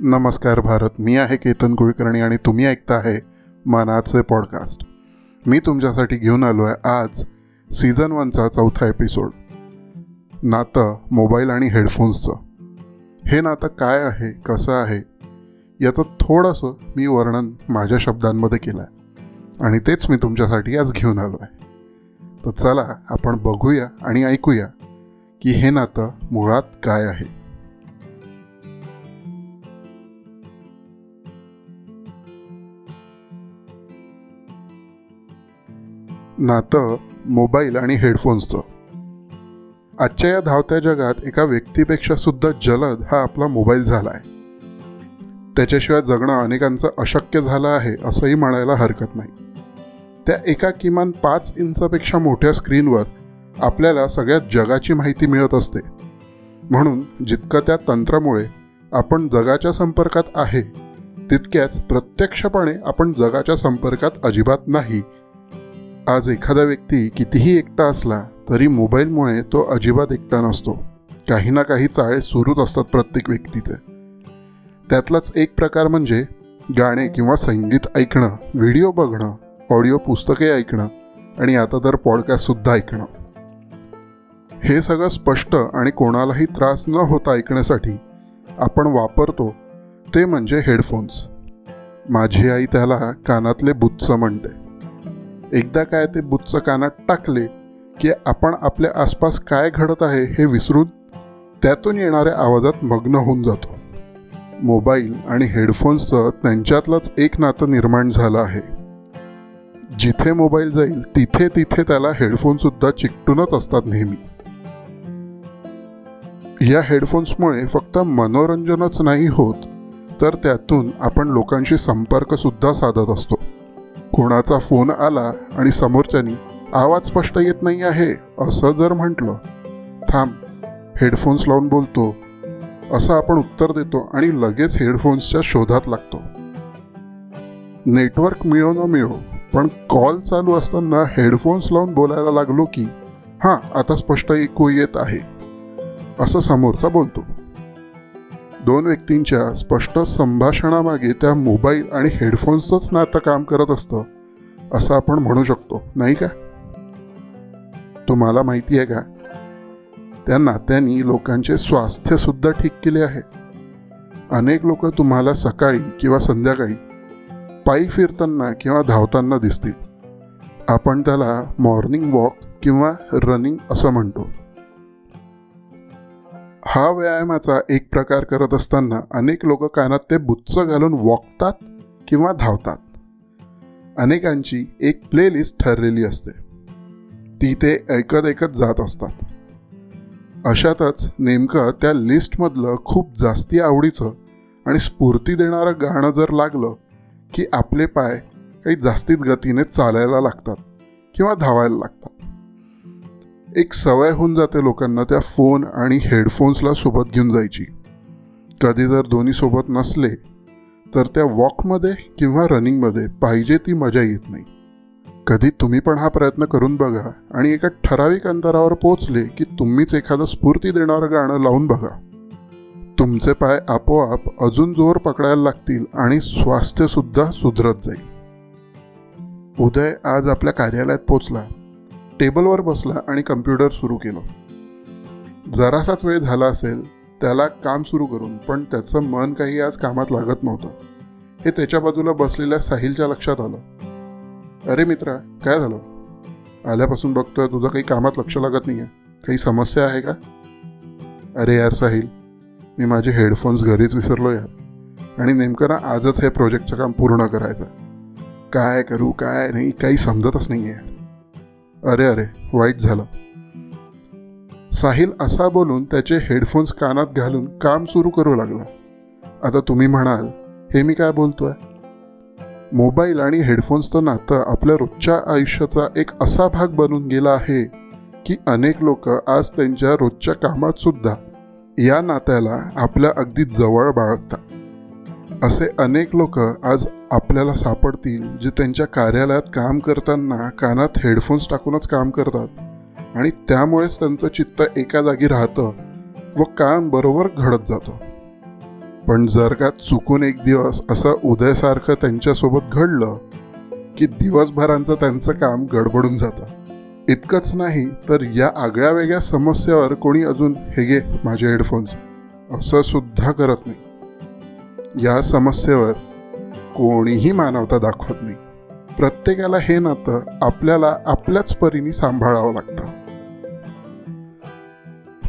नमस्कार भारत मी आहे केतन कुलकर्णी आणि तुम्ही ऐकता आहे मनाचे पॉडकास्ट मी तुमच्यासाठी घेऊन आलो आहे आज सीझन वनचा चौथा एपिसोड नातं मोबाईल आणि हेडफोन्सचं हे नातं काय आहे कसं आहे याचं थोडंसं मी वर्णन माझ्या शब्दांमध्ये केलं आहे आणि तेच मी तुमच्यासाठी आज घेऊन आलो आहे तर चला आपण बघूया आणि ऐकूया की हे नातं मुळात काय आहे. नातं मोबाईल आणि हेडफोन्सचं. आजच्या या धावत्या जगात एका व्यक्तीपेक्षा सुद्धा जलद हा आपला मोबाईल झाला आहे त्याच्याशिवाय जगणं अनेकांचं अशक्य झालं आहे असंही म्हणायला हरकत नाही. त्या एका किमान पाच इंचापेक्षा मोठ्या स्क्रीनवर आपल्याला सगळ्या जगाची माहिती मिळत असते. म्हणून जितकं त्या तंत्रामुळे आपण जगाच्या संपर्कात आहे तितक्याच प्रत्यक्षपणे आपण जगाच्या संपर्कात अजिबात नाही आज एखादा व्यक्ती कितीही एकटा असला तरी मोबाईलमुळे तो अजिबात एकटा नसतो. काही ना काही चाळे सुरूच असतात प्रत्येक व्यक्तीचे. त्यातलाच एक प्रकार म्हणजे गाणे किंवा संगीत ऐकणं व्हिडिओ बघणं ऑडिओ पुस्तके ऐकणं आणि आता तर पॉडकास्टसुद्धा ऐकणं. हे सगळं स्पष्ट आणि कोणालाही त्रास न होता ऐकण्यासाठी आपण वापरतो ते म्हणजे हेडफोन्स. माझी आई त्याला कानातले बुच्च म्हणते. एकदा काय ते बुच्च कानात टाकले की आपण आपल्या आसपास काय घडत आहे हे विसरून त्यातून येणाऱ्या आवाजात मग्न होऊन जातो. मोबाईल आणि हेडफोन्सचं त्यांच्यातलंच एक नातं निर्माण झालं आहे. जिथे मोबाईल जाईल तिथे तिथे त्याला हेडफोनसुद्धा चिकटूनच असतात नेहमी. या हेडफोन्समुळे फक्त मनोरंजनच नाही होत तर त्यातून आपण लोकांशी संपर्कसुद्धा साधत असतो. कोणाचा फोन आला आणि समोरच्यानी आवाज स्पष्ट येत नाही आहे असं जर म्हटलं. थांब हेडफोन्स लावून बोलतो. असं आपण उत्तर देतो आणि लगेच हेडफोन्सच्या शोधात लागतो. नेटवर्क मिळो न मिळो पण कॉल चालू असताना हेडफोन्स लावून बोलायला लागलो की हां आता स्पष्ट ऐकू येत आहे असं समोरचा बोलतो. दोन व्यक्तींच्या स्पष्ट संभाषणामागे त्या मोबाईल आणि हेडफोन्सचंच नातं काम करत असतं असं आपण म्हणू शकतो नाही का? तुम्हाला माहिती आहे का? त्या नात्यांनी लोकांचे स्वास्थ्यसुद्धा ठीक केले आहे. अनेक लोक तुम्हाला सकाळी किंवा संध्याकाळी पायी फिरताना किंवा धावताना दिसतील. आपण त्याला मॉर्निंग वॉक किंवा रनिंग असं म्हणतो. हा व्यायामाचा एक प्रकार करत असताना अनेक लोक कानात ते बुच्च घालून वॉकतात किंवा धावतात. अनेकांची एक प्लेलिस्ट ठरलेली असते. ती ते ऐकत ऐकत जात असतात. अशातच नेमकं त्या लिस्टमधलं खूप जास्ती आवडीचं आणि स्फूर्ती देणारं गाणं जर लागलं की आपले पाय काही जास्तीच गतीने चालायला लागतात किंवा धावायला लागतात. एक सवय होऊन जाते लोकांना त्या फोन आणि हेडफोन्सला सोबत घेऊन जायची. कधी जर दोन्ही सोबत नसले तर त्या वॉकमध्ये किंवा रनिंगमध्ये पाहिजे ती मजा येत नाही. कधी तुम्ही पण हा प्रयत्न करून बघा आणि एका ठराविक अंतरावर पोचले की तुम्हीच एखादं स्फूर्ती देणारं गाणं लावून बघा. तुमचे पाय आपोआप अजून जोर पकडायला लागतील आणि स्वास्थ्यसुद्धा सुधरत जाईल. उदय आज आपल्या कार्यालयात पोचला टेबलवर बसला आणि कम्प्युटर सुरू केलं. जरासाच वेळ झाला असेल त्याला काम सुरू करून पण त्याचं मन काही आज कामात लागत नव्हतं. हे त्याच्या बाजूला बसलेल्या साहिलच्या लक्षात आलं. अरे मित्रा काय झालं? आल्यापासून बघतोय तुझं काही कामात लक्ष लागत नाही आहे काही समस्या आहे का? अरे यार साहिल मी माझे हेडफोन्स घरीच विसरलो यार. आणि नेमकं ना आजच हे प्रोजेक्टचं काम पूर्ण करायचं काय करू काय नाही काही समजतच नाही आहे अरे अरे वाईट झालं. साहिल असा बोलून त्याचे हेडफोन्स कानात घालून काम सुरू करू लागला. आता तुम्ही म्हणाल हे मी काय बोलतोय? मोबाईल आणि हेडफोन्सचं नातं आपल्या रोजच्या आयुष्याचा एक असा भाग बनून गेला आहे की अनेक लोक आज त्यांच्या रोजच्या कामात सुद्धा या नात्याला आपल्या अगदी जवळ बाळगतात. असे अनेक लोक आज आपल्याला सापडतील जे त्यांच्या कार्यालयात काम करताना कानात हेडफोन्स टाकूनच काम करतात. आणि त्यामुळेच त्यांचं चित्त एका जागी राहतं व काम बरोबर घडत जातं. पण जर का चुकून एक दिवस असं उदयसारखं त्यांच्यासोबत घडलं की दिवसभरांचं त्यांचं काम गडबडून जातं. इतकंच नाही तर या आगळ्या वेगळ्या समस्येवर कोणी अजून हे घे माझे हेडफोन्स असं सुद्धा करत नाही. या समस्येवर कोणीही मानवता दाखवत नाही. प्रत्येकाला हे नातं आपल्याला आपल्याच परीने सांभाळावं लागतं.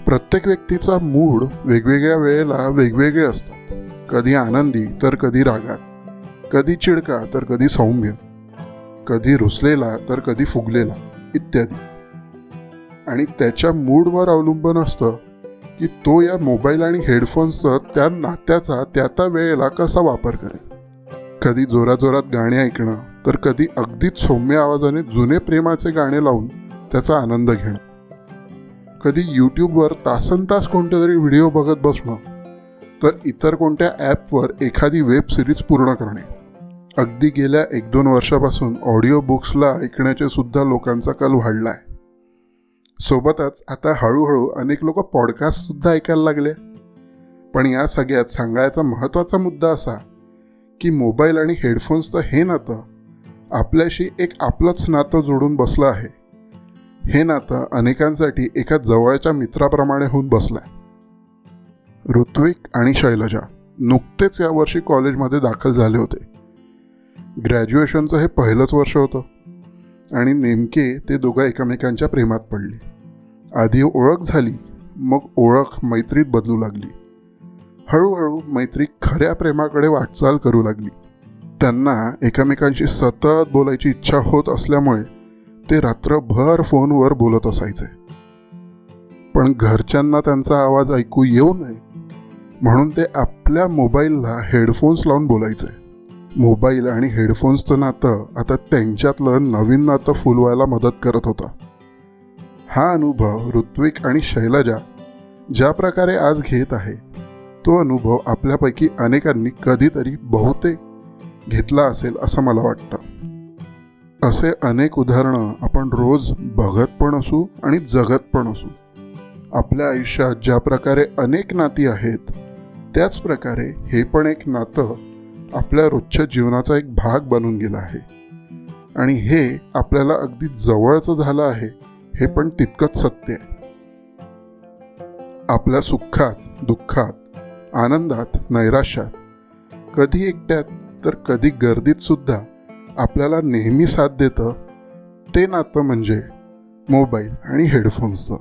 प्रत्येक व्यक्तीचा मूड वेगवेगळ्या वेळेला वेगवेगळे असतात कधी आनंदी तर कधी रागात. कधी चिडका तर कधी सौम्य. कधी रुसलेला तर कधी फुगलेला. इत्यादी. आणि त्याच्या मूडवर अवलंबून असतं की तो या मोबाईल आणि हेडफोन्सचा त्या नात्याचा त्या त्या वेळेला कसा वापर करेल? कधी जोराजोरात गाणे ऐकणं तर कधी अगदीच सौम्य आवाजाने जुने प्रेमाचे गाणे लावून त्याचा आनंद घेणं. कधी यूट्यूबवर तासन तास कोणत्या तरी व्हिडिओ बघत बसणं तर इतर कोणत्या ॲपवर एखादी वेब सिरीज पूर्ण करणे. अगदी गेल्या एक दोन वर्षापासून ऑडिओ बुक्सला ऐकण्याचे सुद्धा लोकांचा कल वाढला आहे सोबतच आता हळूहळू अनेक लोक पॉडकास्टसुद्धा ऐकायला लागले. पण या सगळ्यात सांगायचा महत्त्वाचा मुद्दा असा की मोबाईल आणि हेडफोन्सचं हे नातं आपल्याशी एक आपलंच नातं जोडून बसलं आहे. हे नातं अनेकांसाठी एका जवळच्या मित्राप्रमाणे होऊन बसलंय. ऋत्विक आणि शैलजा नुकतेच यावर्षी कॉलेजमध्ये दाखल झाले होते. ग्रॅज्युएशनचं हे पहिलंच वर्ष होतं. आणि नेमके ते दोघं एकमेकांच्या प्रेमात पडले. आधी ओळख झाली मग ओळख मैत्रीत बदलू लागली. हळूहळू मैत्री खऱ्या प्रेमाकडे वाटचाल करू लागली. त्यांना एकमेकांशी सतत बोलायची इच्छा होत असल्यामुळे ते रात्रभर फोनवर बोलत असायचे. पण घरच्यांना त्यांचा आवाज ऐकू येऊ नये म्हणून ते आपल्या मोबाईलला हेडफोन्स लावून बोलायचे. मोबाईल आणि हेडफोन्सचं नातं आता त्यांच्यातलं नवीन नातं फुलवायला मदत करत होतं. हा अनुभव ऋत्विक आणि शैलजा ज्या प्रकारे आज घेत आहे तो अनुभव आपल्यापैकी अनेकांनी कधीतरी बहुतेक घेतला असेल असं मला वाटतं. असे अनेक उदाहरणं आपण रोज बघत पण असू आणि जगत पण असू. आपल्या आयुष्यात ज्या प्रकारे अनेक नाती आहेत त्याच प्रकारे हे पण एक नातं आपल्या रोजच्या जीवनाचा एक भाग बनून गेला आहे. आणि हे आपल्याला अगदी जवळचं झालं आहे हे पण तितकंच सत्य आहे. आपल्या सुखात दुःखात आनंदात नैराश्यात कधी एकट्यात तर कधी गर्दीत सुद्धा आपल्याला नेहमी साथ देतं ते नातं म्हणजे मोबाईल आणि हेडफोन्सचं.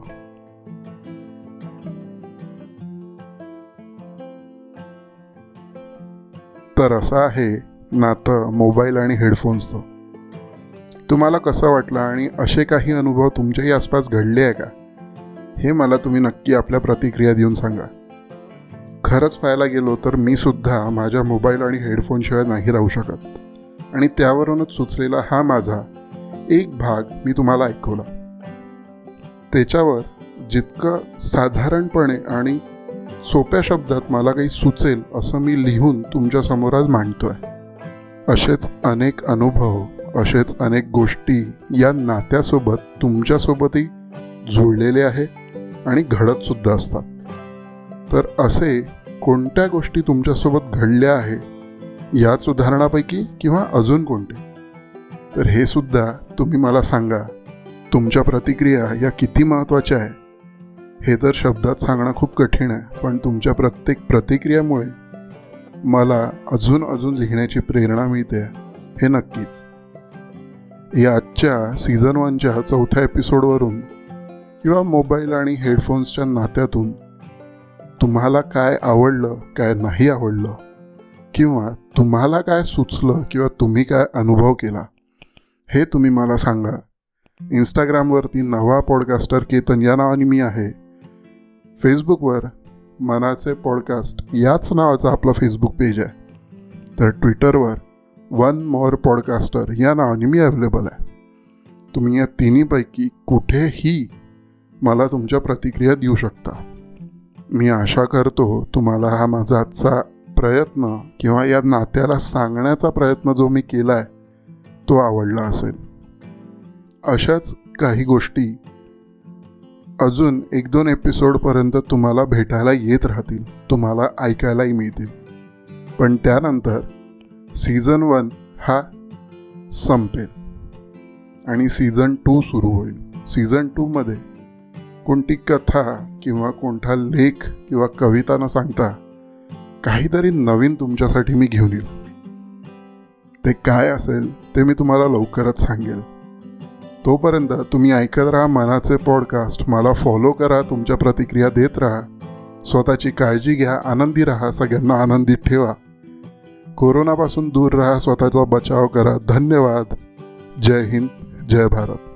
तर असं आहे नातं मोबाईल आणि हेडफोन्सचं. तुम्हाला कसं वाटलं आणि असे काही अनुभव तुमच्याही आसपास घडले आहे का? हे मला तुम्ही नक्की आपल्या प्रतिक्रिया देऊन सांगा. खरंच पाहायला गेलो तर मी सुद्धा माझ्या मोबाईल आणि हेडफोनशिवाय नाही राहू शकत. आणि त्यावरूनच सुचलेला हा माझा एक भाग मी तुम्हाला ऐकवला. त्याच्यावर जितकं साधारणपणे आणि सोप्या शब्दात मला काही सुचेल असं मी लिहून तुमच्यासमोर आज मांडतोय. असेच अनेक अनुभव असेच अनेक गोष्टी या नात्यासोबत तुमच्यासोबतही जुळलेले आहे आणि घडत सुद्धा असतात. तर असे कोणत्या गोष्टी तुमच्यासोबत घडल्या आहे याच उदाहरणापैकी किंवा अजून कोणते? तर हे सुद्धा तुम्ही मला सांगा तुमच्या प्रतिक्रिया या किती महत्त्वाच्या आहे हे तर शब्दात सांगणं खूप कठीण आहे पण तुमच्या प्रत्येक प्रतिक्रियामुळे मला अजून अजून लिहिण्याची प्रेरणा मिळते हे नक्कीच. या आजच्या सीझन वनच्या चौथ्या एपिसोडवरून किंवा मोबाईल आणि हेडफोन्सच्या नात्यातून तुम्हाला काय आवडलं काय नाही आवडलं किंवा तुम्हाला काय सुचलं किंवा तुम्ही काय अनुभव केला हे तुम्ही मला सांगा. इंस्टाग्रामवरती नवा पॉडकास्टर केतन या नावाने मी आहे. फेसबुकवर मनाचे पॉडकास्ट याच नावाचा आपला फेसबुक पेज आहे. तर ट्विटरवर वन मोर पॉडकास्टर या नावाने मी अवेलेबल आहे. तुम्ही या तिन्हीपैकी कुठेही मला तुमच्या प्रतिक्रिया देऊ शकता. मी आशा करतो तुम्हाला हा माझा आजचा प्रयत्न किंवा या नात्याला सांगण्याचा प्रयत्न जो मी केला आहे तो आवडला असेल. अशाच काही गोष्टी अजून एक दोन एपिसोडपर्यंत तुम्हाला भेटायला येत राहतील तुम्हाला ऐकायलाही मिळतील. पण त्यानंतर सीझन वन हा संपेल. आणि सीझन टू सुरू होईल. सीझन टूमध्ये कोणती कथा किंवा कोणता लेख किंवा कविता न सांगता काहीतरी नवीन तुमच्यासाठी मी घेऊन येईल. ते काय असेल ते मी तुम्हाला लवकरच सांगेल. तोपर्यंत तुम्ही ऐकत राहा मनाचे पॉडकास्ट मला फॉलो करा तुमच्या प्रतिक्रिया देत राहा. स्वतःची काळजी घ्या आनंदी राहा सगळ्यांना आनंदीत ठेवा. कोरोनापासून दूर राहा स्वतःचा बचाव करा. धन्यवाद. जय हिंद जय भारत.